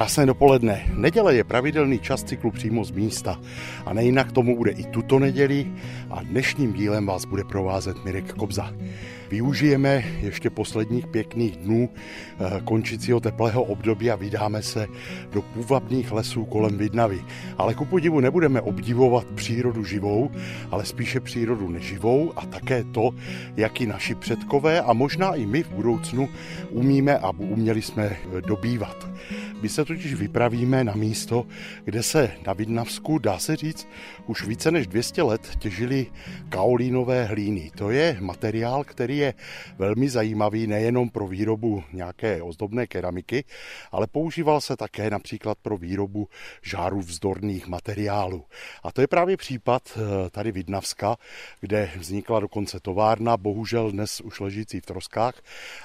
Krásné dopoledne. Neděle je pravidelný čas cyklu přímo z místa. A nejinak tomu bude i tuto neděli a dnešním dílem vás bude provázet Mirek Kobza. Využijeme ještě posledních pěkných dnů eh, končícího teplého období a vydáme se do půvabných lesů kolem Vidnavy. Ale ku podivu nebudeme obdivovat přírodu živou, ale spíše přírodu neživou a také to, jak i naši předkové a možná i my v budoucnu umíme a uměli jsme dobývat. My se totiž vypravíme na místo, kde se na Vidnavsku, dá se říct, už více než 200 let těžili kaolínové hlíny. To je materiál, který je velmi zajímavý nejenom pro výrobu nějaké ozdobné keramiky, ale používal se také například pro výrobu žáru vzdorných materiálů. A to je právě případ eh, tady Vidnavska, kde vznikla dokonce továrna, bohužel dnes už ležící v troskách.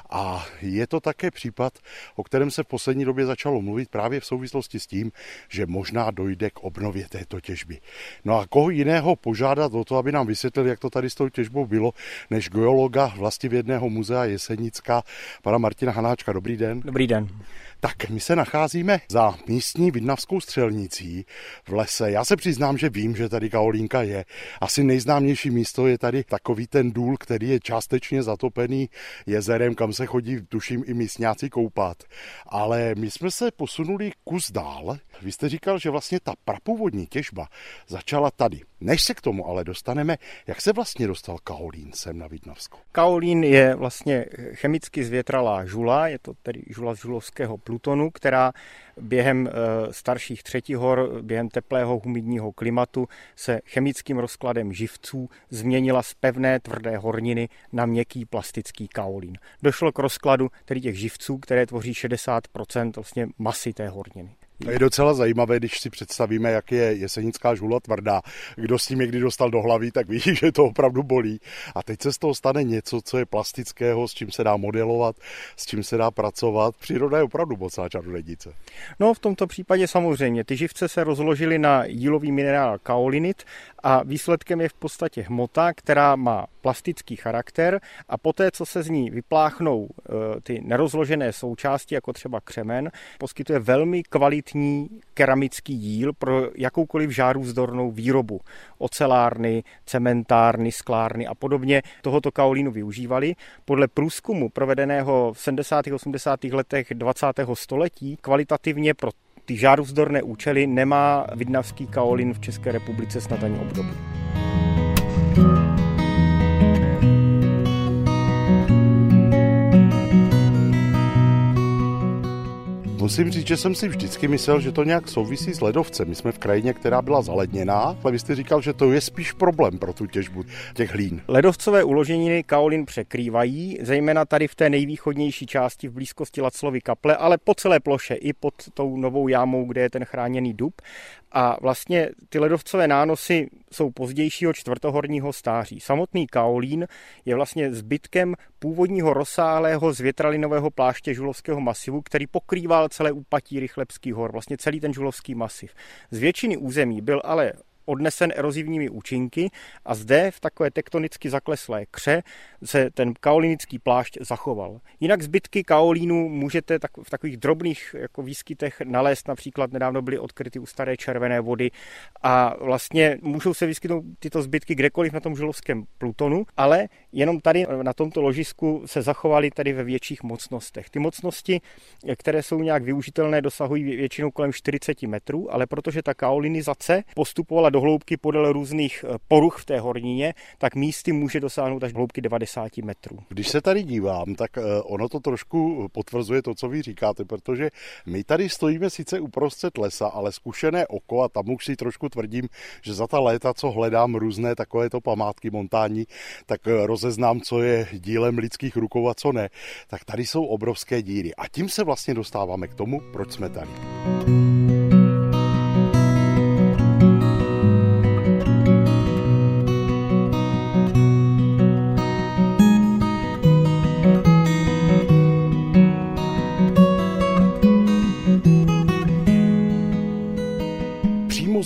A je to také případ, o kterém se v poslední době začalo mluvit právě v souvislosti s tím, že možná dojde k obnově této těžby. No a koho jiného požádat o to, aby nám vysvětlil, jak to tady s tou těžbou bylo, než geologa vlastivědného muzea Jesenická, pana Martina Hanáčka. Dobrý den. Dobrý den. Tak my se nacházíme za místní Vidnavskou střelnicí v lese. Já se přiznám, že vím, že tady Kaolínka je. Asi nejznámější místo je tady takový ten důl, který je částečně zatopený jezerem, kam se chodí, tuším, i místňáci koupat. Ale my jsme se posunuli kus dál. Vy jste říkal, že vlastně ta prapůvodní těžba začala tady. Než se k tomu ale dostaneme, jak se vlastně dostal kaolín sem na Vidnavsku? Kaolín je vlastně chemicky zvětralá žula, je to tedy žula z žulovského plutonu, která během eh, starších třetihor, během teplého humidního klimatu se chemickým rozkladem živců změnila z pevné tvrdé horniny na měkký plastický kaolín. Došlo k rozkladu tedy těch živců, které tvoří 60% vlastně masy té horniny. To je docela zajímavé, když si představíme, jak je jesenická žula tvrdá. Kdo s tím někdy dostal do hlavy, tak ví, že to opravdu bolí. A teď se z toho stane něco, co je plastického, s čím se dá modelovat, s čím se dá pracovat. Příroda je opravdu mocná čarodějnice. No v tomto případě samozřejmě. Ty živce se rozložily na jílový minerál kaolinit a výsledkem je v podstatě hmota, která má plastický charakter a poté, co se z ní vypláchnou e, ty nerozložené součásti, jako třeba křemen, poskytuje velmi kvalitní keramický díl pro jakoukoliv žáru vzdornou výrobu. Ocelárny, cementárny, sklárny a podobně tohoto kaolínu využívali. Podle průzkumu provedeného v 70. 80. letech 20. století kvalitativně pro ty žárůvzdorné účely nemá vidnavský kaolin v České republice snad ani obdobu. Musím říct, že jsem si vždycky myslel, že to nějak souvisí s ledovcem. My jsme v krajině, která byla zaledněná, ale vy jste říkal, že to je spíš problém pro tu těžbu těch hlín. Ledovcové uloženiny kaolin překrývají, zejména tady v té nejvýchodnější části v blízkosti Laclovy kaple, ale po celé ploše i pod tou novou jámou, kde je ten chráněný dub. A vlastně ty ledovcové nánosy jsou pozdějšího čtvrtohorního stáří. Samotný kaolín je vlastně zbytkem původního rozsáhlého zvětralinového pláště žulovského masivu, který pokrýval celé úpatí Rychlebský hor, vlastně celý ten žulovský masiv. Z většiny území byl ale odnesen erozivními účinky a zde v takové tektonicky zakleslé kře se ten kaolinický plášť zachoval. Jinak zbytky kaolínu můžete tak, v takových drobných jako výskytech nalézt, například nedávno byly odkryty u staré červené vody a vlastně můžou se vyskytnout tyto zbytky kdekoliv na tom žulovském plutonu, ale jenom tady na tomto ložisku se zachovaly tady ve větších mocnostech. Ty mocnosti, které jsou nějak využitelné, dosahují většinou kolem 40 metrů, ale protože ta kaolinizace postupovala do hloubky podél různých eh, poruch v té hornině, tak místy může dosáhnout až hloubky 90 metrů. Když se tady dívám, tak eh, ono to trošku potvrzuje to, co vy říkáte, protože my tady stojíme sice uprostřed lesa, ale zkušené oko, a tam už si trošku tvrdím, že za ta léta, co hledám různé takovéto památky montání, tak eh, rozeznám, co je dílem lidských rukou a co ne. Tak tady jsou obrovské díry. A tím se vlastně dostáváme k tomu, proč jsme tady.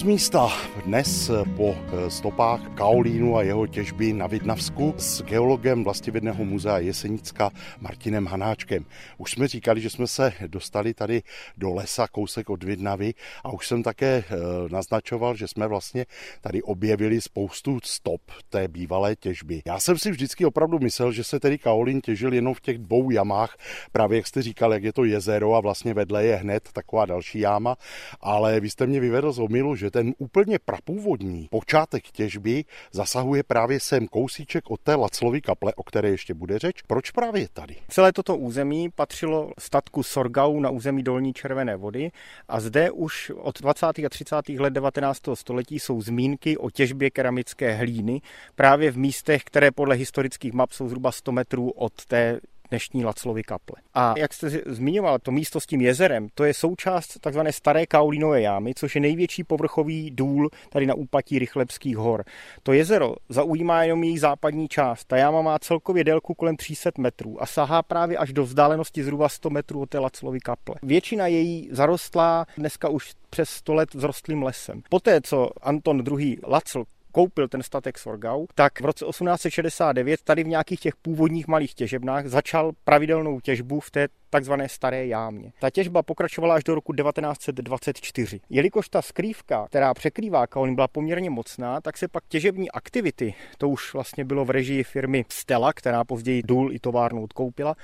Místa dnes po stopách kaolínu a jeho těžby na Vidnavsku s geologem Vlastivědného muzea Jesenicka Martinem Hanáčkem. Už jsme říkali, že jsme se dostali tady do lesa kousek od Vidnavy a už jsem také naznačoval, že jsme vlastně tady objevili spoustu stop té bývalé těžby. Já jsem si vždycky opravdu myslel, že se tedy kaolín těžil jenom v těch dvou jamách, právě jak jste říkal, jak je to jezero a vlastně vedle je hned taková další jáma, ale vy jste mě vyvedl z omilu, že ten úplně prapůvodní počátek těžby zasahuje právě sem kousíček od té Laclovy kaple, o které ještě bude řeč. Proč právě tady? Celé toto území patřilo statku Sorgau na území Dolní Červené vody a zde už od 20. a 30. let 19. století jsou zmínky o těžbě keramické hlíny právě v místech, které podle historických map jsou zhruba 100 metrů od té dnešní Laclovy kaple. A jak jste zmiňoval, to místo s tím jezerem, to je součást takzvané staré kaolínové jámy, což je největší povrchový důl tady na úpatí Rychlebských hor. To jezero zaujímá jenom její západní část. Ta jáma má celkově délku kolem 300 metrů a sahá právě až do vzdálenosti zhruba 100 metrů od té Laclovy kaple. Většina její zarostlá dneska už přes 100 let vzrostlým lesem. Poté, co Anton II. Lacl koupil ten statek Sorgau, tak v roce 1869 tady v nějakých těch původních malých těžebnách začal pravidelnou těžbu v té takzvané staré jámě. Ta těžba pokračovala až do roku 1924. Jelikož ta skrývka, která překrývá kaolin, byla poměrně mocná, tak se pak těžební aktivity, to už vlastně bylo v režii firmy Stella, která později důl i továrnu odkoupila,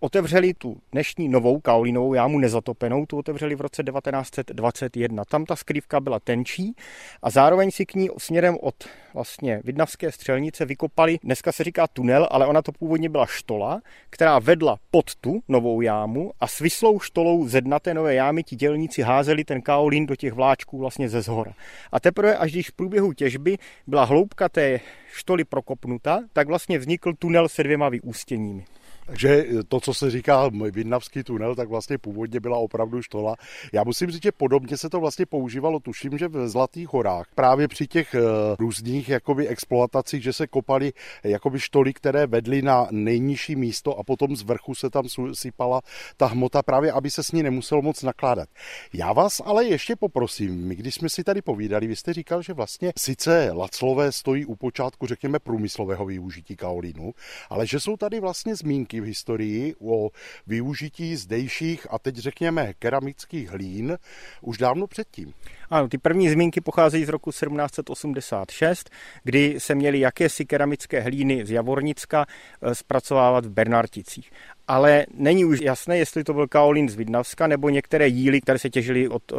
otevřeli tu dnešní novou kaolinovou jámu nezatopenou, tu otevřeli v roce 1921. Tam ta skrývka byla tenčí a zároveň si k ní směrem od vlastně Vidnavské střelnice vykopali, dneska se říká tunel, ale ona to původně byla štola, která vedla pod tu novou jámu a s vyslou štolou ze dna té nové jámy ti dělníci házeli ten kaolín do těch vláčků vlastně ze zhora. A teprve až když v průběhu těžby byla hloubka té štoly prokopnuta, tak vlastně vznikl tunel se dvěma vyústěními. Takže to, co se říká Vidnavský tunel, tak vlastně původně byla opravdu štola. Já musím říct, že podobně se to vlastně používalo, tuším, že v Zlatých horách. Právě při těch uh, různých jakoby exploatacích, že se kopaly jakoby štoly, které vedly na nejnižší místo a potom z vrchu se tam sypala ta hmota právě, aby se s ní nemuselo moc nakládat. Já vás ale ještě poprosím, my když jsme si tady povídali, vy jste říkal, že vlastně sice Laclové stojí u počátku, řekněme, průmyslového využití kaolínu, ale že jsou tady vlastně zmínky zmínky v historii o využití zdejších a teď řekněme keramických hlín už dávno předtím. Ano, ty první zmínky pocházejí z roku 1786, kdy se měly jakési keramické hlíny z Javornicka eh, zpracovávat v Bernarticích ale není už jasné, jestli to byl kaolín z Vidnavska nebo některé jíly, které se těžily od uh,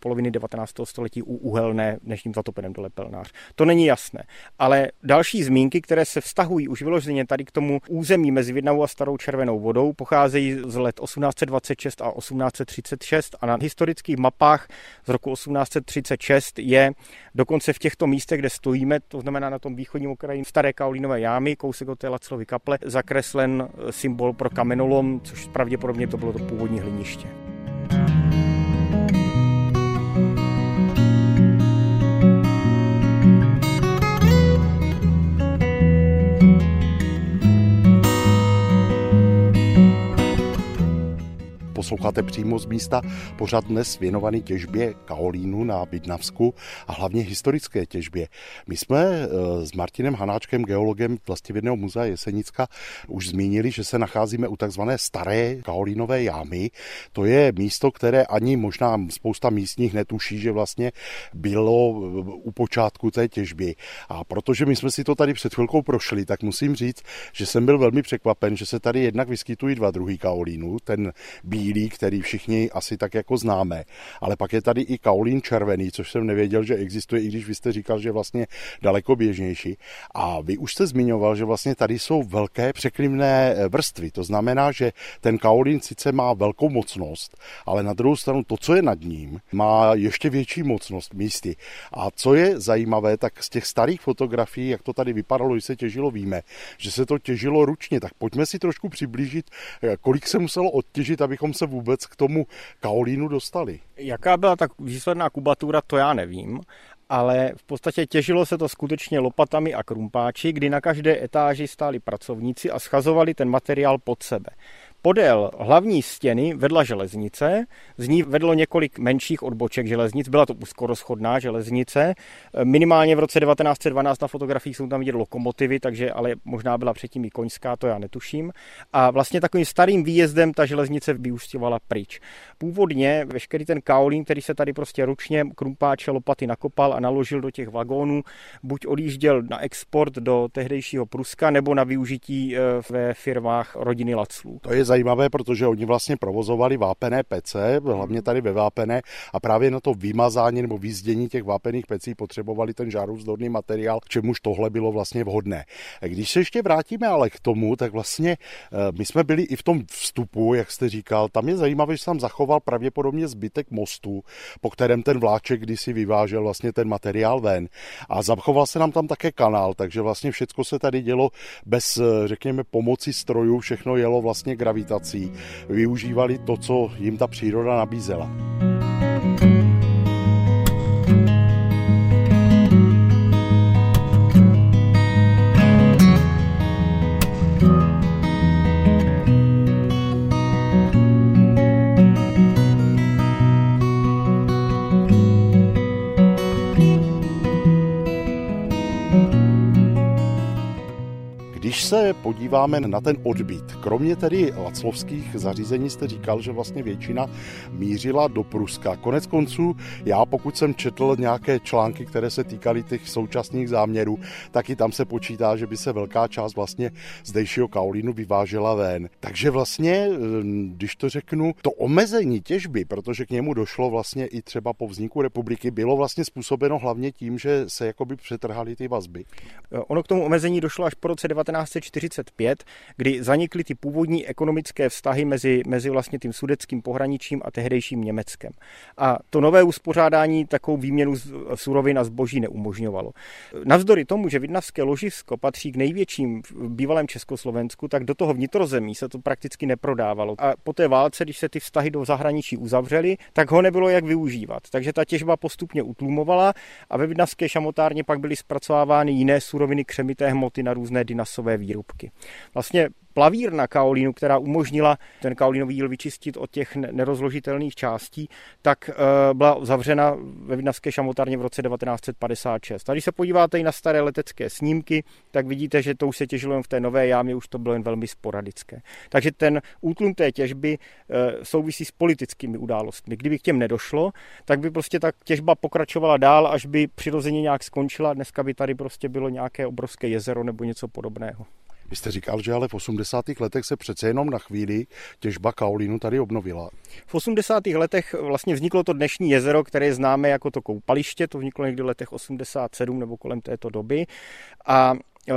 poloviny 19. století u uhelné dnešním zatopeném dole Pelnář. To není jasné. Ale další zmínky, které se vztahují už vyloženě tady k tomu území mezi Vidnavou a Starou červenou vodou, pocházejí z let 1826 a 1836 a na historických mapách z roku 1836 je dokonce v těchto místech, kde stojíme, to znamená na tom východním okraji staré kaolínové jámy, kousek od té Laclovy kaple, zakreslen symbol pro kamenolom, což pravděpodobně to bylo to původní hliniště. Posloucháte přímo z místa pořád dnes věnovaný těžbě kaolínu na Bydnavsku a hlavně historické těžbě. My jsme eh, s Martinem Hanáčkem, geologem Vlastivědného muzea Jesenicka, už zmínili, že se nacházíme u takzvané staré kaolínové jámy. To je místo, které ani možná spousta místních netuší, že vlastně bylo eh, u počátku té těžby. A protože my jsme si to tady před chvilkou prošli, tak musím říct, že jsem byl velmi překvapen, že se tady jednak vyskytují dva druhy kaolínu, ten bílý bílý, který všichni asi tak jako známe. Ale pak je tady i kaolín červený, což jsem nevěděl, že existuje, i když vy jste říkal, že vlastně daleko běžnější. A vy už jste zmiňoval, že vlastně tady jsou velké překryvné eh, vrstvy. To znamená, že ten kaolín sice má velkou mocnost, ale na druhou stranu to, co je nad ním, má ještě větší mocnost místy. A co je zajímavé, tak z těch starých fotografií, jak to tady vypadalo, když se těžilo, víme, že se to těžilo ručně. Tak pojďme si trošku přiblížit, eh, kolik se muselo odtěžit, abychom se vůbec k tomu kaolínu dostali? Jaká byla ta výsledná kubatura, to já nevím, ale v podstatě těžilo se to skutečně lopatami a krumpáči, kdy na každé etáži stáli pracovníci a schazovali ten materiál pod sebe. Podél hlavní stěny vedla železnice, z ní vedlo několik menších odboček železnic, byla to úzkorozchodná železnice. Minimálně v roce 1912 na fotografiích jsou tam vidět lokomotivy, takže ale možná byla předtím i koňská, to já netuším. A vlastně takovým starým výjezdem ta železnice vyústěvala pryč. Původně veškerý ten kaolín, který se tady prostě ručně krumpáče lopaty nakopal a naložil do těch vagónů, buď odjížděl na export do tehdejšího Pruska nebo na využití eh, ve firmách rodiny Laclů. To je zajímavé, protože oni vlastně provozovali vápené pece, hlavně tady ve vápené, a právě na to vymazání nebo výzdění těch vápených pecí potřebovali ten žárůvzdorný materiál, čemuž tohle bylo vlastně vhodné. Když se ještě vrátíme ale k tomu, tak vlastně eh, my jsme byli i v tom vstupu, jak jste říkal, tam je zajímavé, že tam zachoval pravděpodobně zbytek mostu, po kterém ten vláček kdysi vyvážel vlastně ten materiál ven. A zachoval se nám tam také kanál, takže vlastně všechno se tady dělo bez, eh, řekněme, pomoci strojů, všechno jelo vlastně gravitací. Využívali to, co jim ta příroda nabízela. Se podíváme na ten odbyt, kromě tedy laclovských zařízení jste říkal, že vlastně většina mířila do Pruska. Konec konců, já pokud jsem četl nějaké články, které se týkaly těch současných záměrů, tak i tam se počítá, že by se velká část vlastně zdejšího kaolínu vyvážela ven. Takže vlastně, když to řeknu, to omezení těžby, protože k němu došlo vlastně i třeba po vzniku republiky, bylo vlastně způsobeno hlavně tím, že se jakoby přetrhaly ty vazby. Ono k tomu omezení došlo až po roce 19 1945, kdy zanikly ty původní ekonomické vztahy mezi, mezi vlastně tím sudeckým pohraničím a tehdejším Německem. A to nové uspořádání takovou výměnu surovin a zboží neumožňovalo. Navzdory tomu, že Vidnavské ložisko patří k největším v bývalém Československu, tak do toho vnitrozemí se to prakticky neprodávalo. A po té válce, když se ty vztahy do zahraničí uzavřely, tak ho nebylo jak využívat. Takže ta těžba postupně utlumovala a ve Vidnavské šamotárně pak byly zpracovávány jiné suroviny křemité hmoty na různé dynasové výrobky. Vlastně plavírna kaolínu, která umožnila ten kaolínový díl vyčistit od těch nerozložitelných částí, tak eh, byla zavřena ve Vidnavské šamotárně v roce 1956. A když se podíváte i na staré letecké snímky, tak vidíte, že to už se těžilo jen v té nové jámě, už to bylo jen velmi sporadické. Takže ten útlum té těžby eh, souvisí s politickými událostmi. Kdyby k těm nedošlo, tak by prostě ta těžba pokračovala dál, až by přirozeně nějak skončila. Dneska by tady prostě bylo nějaké obrovské jezero nebo něco podobného. Vy jste říkal, že ale v 80. letech se přece jenom na chvíli těžba kaolínu tady obnovila. V 80. letech vlastně vzniklo to dnešní jezero, které je známé jako to koupaliště, to vzniklo někdy v letech 87 nebo kolem této doby. A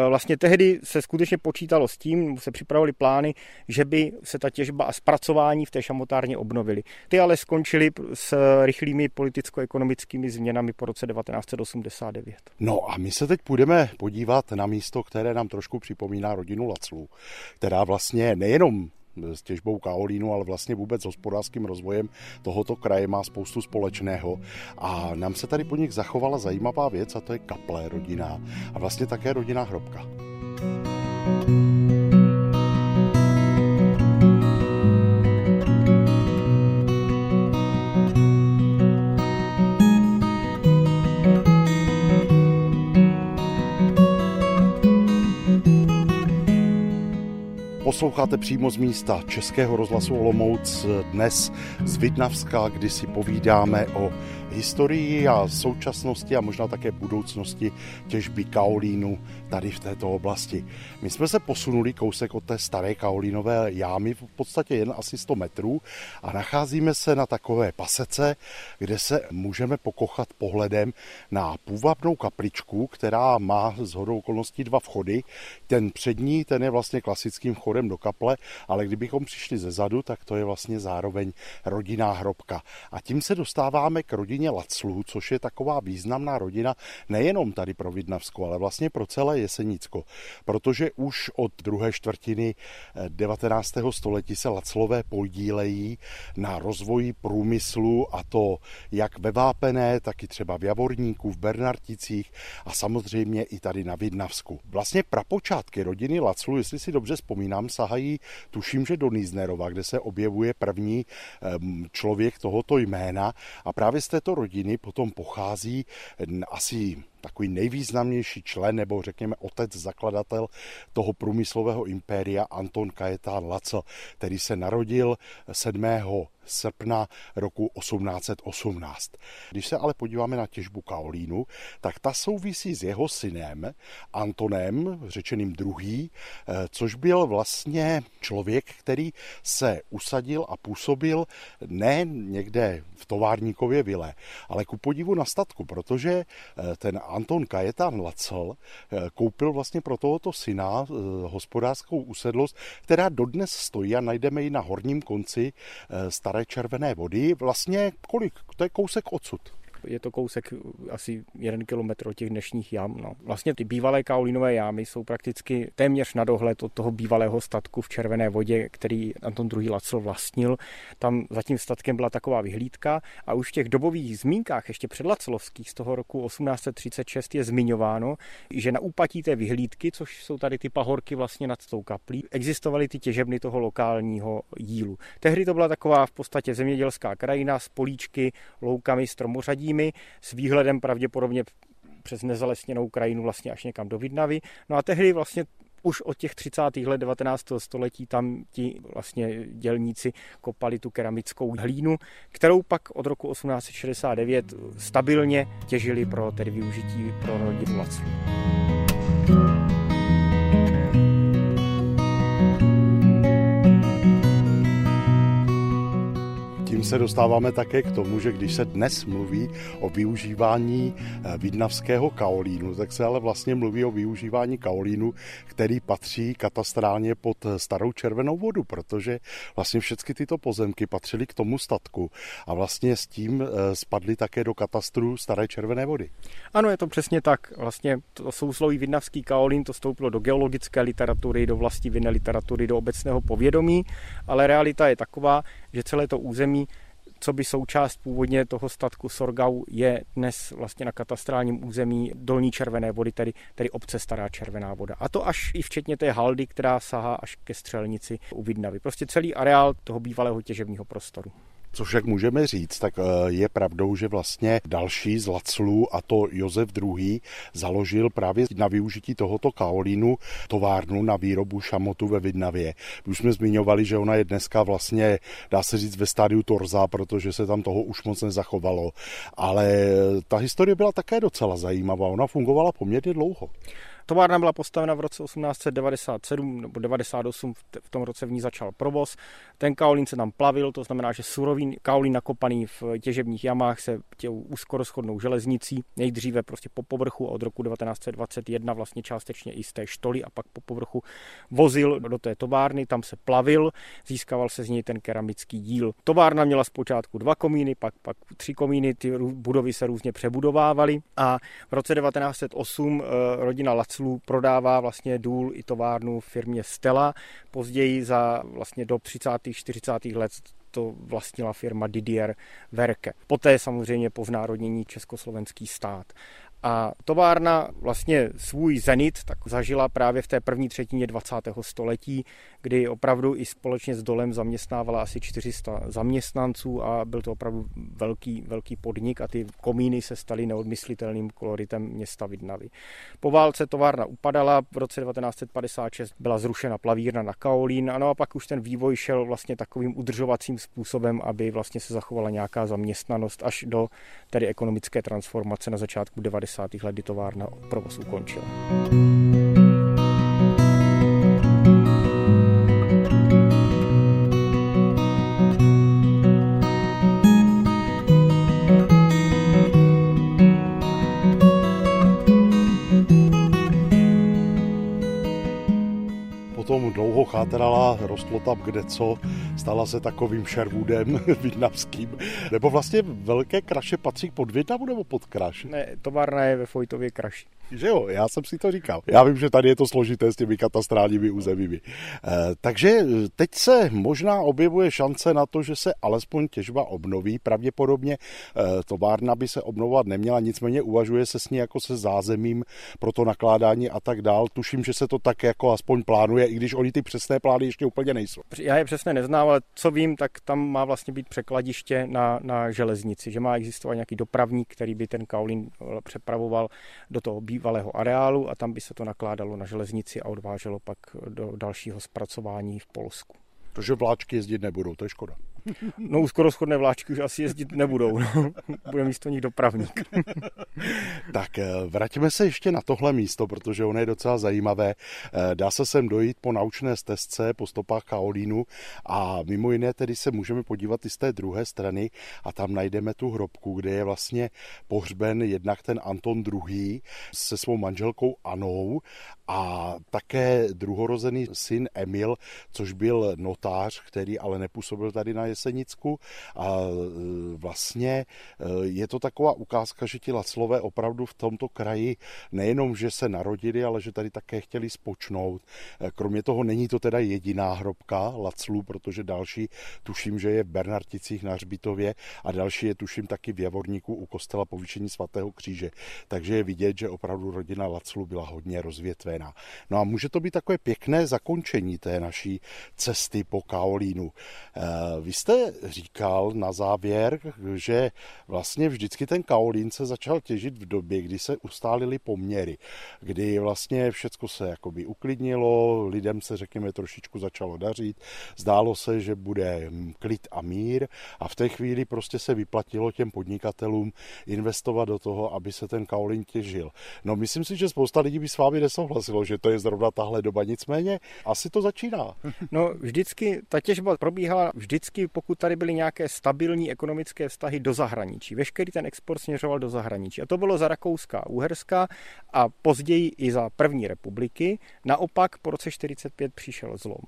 vlastně tehdy se skutečně počítalo s tím, se připravovaly plány, že by se ta těžba a zpracování v té šamotárně obnovily. Ty ale skončily s rychlými politicko-ekonomickými změnami po roce 1989. No a my se teď půjdeme podívat na místo, které nám trošku připomíná rodinu Laclů, která vlastně nejenom s těžbou kaolínu, ale vlastně vůbec s hospodářským rozvojem tohoto kraje má spoustu společného. A nám se tady po nich zachovala zajímavá věc a to je kaple rodina a vlastně také rodina hrobka. thank you Posloucháte přímo z místa Českého rozhlasu Olomouc dnes z Vidnavska, kdy si povídáme o historii a současnosti a možná také budoucnosti těžby kaolínu tady v této oblasti. My jsme se posunuli kousek od té staré kaolínové jámy, v podstatě jen asi 100 metrů a nacházíme se na takové pasece, kde se můžeme pokochat pohledem na půvabnou kapličku, která má z hodou okolností dva vchody. Ten přední, ten je vlastně klasickým vchodem do kaple, ale kdybychom přišli ze zadu, tak to je vlastně zároveň rodinná hrobka. A tím se dostáváme k rodině rodině Laclů, což je taková významná rodina nejenom tady pro Vidnavsko, ale vlastně pro celé Jesenicko, protože už od druhé čtvrtiny 19. Eh, století se Laclové podílejí na rozvoji průmyslu a to jak ve Vápené, tak i třeba v Javorníku, v Bernarticích a samozřejmě i tady na Vidnavsku. Vlastně prapočátky rodiny Laclů, jestli si dobře vzpomínám, sahají, tuším, že do Nýznerova, kde se objevuje první člověk tohoto jména a právě z této rodiny potom pochází asi takový nejvýznamnější člen, nebo řekněme otec, zakladatel toho průmyslového impéria Anton Kajetán Lacl, který se narodil 7 srpna roku 1818. Když se ale podíváme na těžbu kaolínu, tak ta souvisí s jeho synem Antonem, řečeným druhý, eh, což byl vlastně člověk, který se usadil a působil ne někde v továrníkově vile, ale ku podivu na statku, protože eh, ten Anton Kajetán Lacel eh, koupil vlastně pro tohoto syna hospodářskou usedlost, která dodnes stojí a najdeme ji na horním konci staré staré červené vody. Vlastně kolik? To je kousek odsud. Je to kousek asi jeden kilometr od těch dnešních jam. No. Vlastně ty bývalé kaolínové jámy jsou prakticky téměř na dohled od toho bývalého statku v Červené vodě, který Anton II. Lacl vlastnil. Tam za tím statkem byla taková vyhlídka a už v těch dobových zmínkách, ještě předlaclovských z toho roku 1836 je zmiňováno, že na úpatí té vyhlídky, což jsou tady ty pahorky vlastně nad tou kaplí, existovaly ty těžebny toho lokálního jílu. Tehdy to byla taková v podstatě zemědělská krajina s políčky, loukami, stromořadím nimi s výhledem pravděpodobně přes nezalesněnou krajinu vlastně až někam do Vidnavy. No a tehdy vlastně už od těch 30. let 19. století tam ti vlastně dělníci kopali tu keramickou hlínu, kterou pak od roku 1869 stabilně těžili pro tedy využití pro rodinu Laclu. Se dostáváme také k tomu, že když se dnes mluví o využívání eh, vidnavského kaolínu, tak se ale vlastně mluví o využívání kaolínu, který patří katastrálně pod eh, starou červenou vodu, protože vlastně všechny tyto pozemky patřily k tomu statku a vlastně s tím eh, spadly také do katastru staré červené vody. Ano, je to přesně tak. Vlastně to sousloví vidnavský kaolín, to stoupilo do geologické literatury, do vlastivinné literatury, do obecného povědomí, ale realita je taková, že celé to území co by součást původně toho statku Sorgau je dnes vlastně na katastrálním území Dolní Červené vody, tedy, tedy obce Stará Červená voda. A to až i včetně té haldy, která sahá až ke střelnici u Vidnavy. Prostě celý areál toho bývalého těžebního prostoru. Co však můžeme říct, tak eh, je pravdou, že vlastně další z Laclů, a to Josef II. založil právě na využití tohoto kaolínu továrnu na výrobu šamotu ve Vidnavě. Už jsme zmiňovali, že ona je dneska vlastně, dá se říct, ve stádiu torza, protože se tam toho už moc nezachovalo. Ale ta historie byla také docela zajímavá. Ona fungovala poměrně dlouho. Továrna byla postavena v roce 1897 nebo 98, v tom roce v ní začal provoz. Ten kaolín se tam plavil, to znamená, že surový kaolín nakopaný v těžebních jamách se těl úzkoroschodnou železnicí, nejdříve prostě po povrchu a od roku 1921 vlastně částečně i z té štoly a pak po povrchu vozil do té továrny, tam se plavil, získával se z něj ten keramický díl. Továrna měla zpočátku dva komíny, pak, pak tři komíny, ty budovy se různě přebudovávaly a v roce 1908 eh, rodina Lac Kanclů prodává vlastně důl i továrnu firmě Stella. Později za vlastně do 30. 40. let to vlastnila firma Didier Verke. Poté samozřejmě po znárodnění československý stát. A továrna vlastně svůj zenit tak zažila právě v té první třetině 20. století, kdy opravdu i společně s dolem zaměstnávala asi 400 zaměstnanců a byl to opravdu velký, velký podnik a ty komíny se staly neodmyslitelným koloritem města Vidnavy. Po válce továrna upadala, v roce 1956 byla zrušena plavírna na Kaolín, ano a pak už ten vývoj šel vlastně takovým udržovacím způsobem, aby vlastně se zachovala nějaká zaměstnanost až do tedy ekonomické transformace na začátku 90. let, kdy továrna provoz ukončila. Chátrala, rostlo tam kde co, stala se takovým Sherwoodem vidnavským. Nebo vlastně velké kraše patří pod Vidnavu nebo pod Kraš? Ne, továrna je ve Fojtově Kraši. Že jo, já jsem si to říkal. Já vím, že tady je to složité s těmi katastrálními územími. E, takže teď se možná objevuje šance na to, že se alespoň těžba obnoví. Pravděpodobně e, továrna by se obnovovat neměla, nicméně uvažuje se s ní jako se zázemím pro to nakládání a tak dál. Tuším, že se to tak jako aspoň plánuje, i když oni ty přesné plány ještě úplně nejsou. Já je přesně neznám, ale co vím, tak tam má vlastně být překladiště na, na železnici, že má existovat nějaký dopravník, který by ten kaolín přepravoval do toho bývalého areálu a tam by se to nakládalo na železnici a odváželo pak do dalšího zpracování v Polsku. To, že vláčky jezdit nebudou, to je škoda. No skoro schodné vláčky už asi jezdit nebudou. No. Bude místo nich dopravník. tak eh, vraťme se ještě na tohle místo, protože ono je docela zajímavé. Eh, dá se sem dojít po naučné stezce, po stopách Kaolínu a mimo jiné tedy se můžeme podívat i z té druhé strany a tam najdeme tu hrobku, kde je vlastně pohřben jednak ten Anton II. se svou manželkou Anou a také druhorozený syn Emil, což byl notář, který ale nepůsobil tady na Jesenicku a e, vlastně e, je to taková ukázka, že ti Laclové opravdu v tomto kraji nejenom, že se narodili, ale že tady také chtěli spočnout. E, kromě toho není to teda jediná hrobka Laclů, protože další tuším, že je v Bernarticích na Hřbitově a další je tuším taky v Javorníku u kostela povýšení svatého kříže. Takže je vidět, že opravdu rodina Laclů byla hodně rozvětvená. No a může to být takové pěkné zakončení té naší cesty po Kaolínu. Vy jste říkal na závěr, že vlastně vždycky ten kaolín se začal těžit v době, kdy se ustálily poměry, kdy vlastně všecko se jakoby uklidnilo, lidem se řekněme trošičku začalo dařit, zdálo se, že bude klid a mír a v té chvíli prostě se vyplatilo těm podnikatelům investovat do toho, aby se ten kaolín těžil. No myslím si, že spousta lidí by s vámi nesouhlasilo, že to je zrovna tahle doba, nicméně asi to začíná. No vždycky ta těžba probíhala vždycky pokud tady byly nějaké stabilní ekonomické vztahy do zahraničí. Veškerý ten export směřoval do zahraničí. A to bylo za Rakouska a Uherska a později i za první republiky. Naopak po roce 45 přišel zlom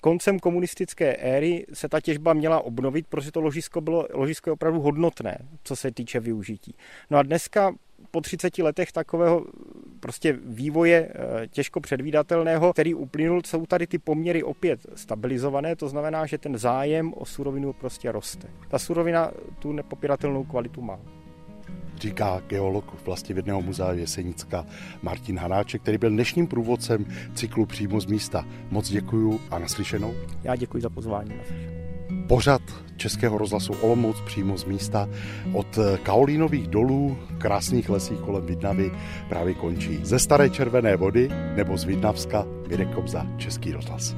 koncem komunistické éry se ta těžba měla obnovit, protože to ložisko bylo ložisko je opravdu hodnotné, co se týče využití. No a dneska po 30 letech takového prostě vývoje eh, těžko předvídatelného, který uplynul, jsou tady ty poměry opět stabilizované, to znamená, že ten zájem o surovinu prostě roste. Ta surovina tu nepopiratelnou kvalitu má říká geolog vlastivědného muzea Jesenicka Martin Hanáček, který byl dnešním průvodcem cyklu přímo z místa. Moc děkuju a naslyšenou. Já děkuji za pozvání. Pořad Českého rozhlasu Olomouc přímo z místa od Kaolínových dolů, krásných lesích kolem Vidnavy právě končí. Ze Staré červené vody nebo z Vidnavska Mirek Kobza, Český rozhlas.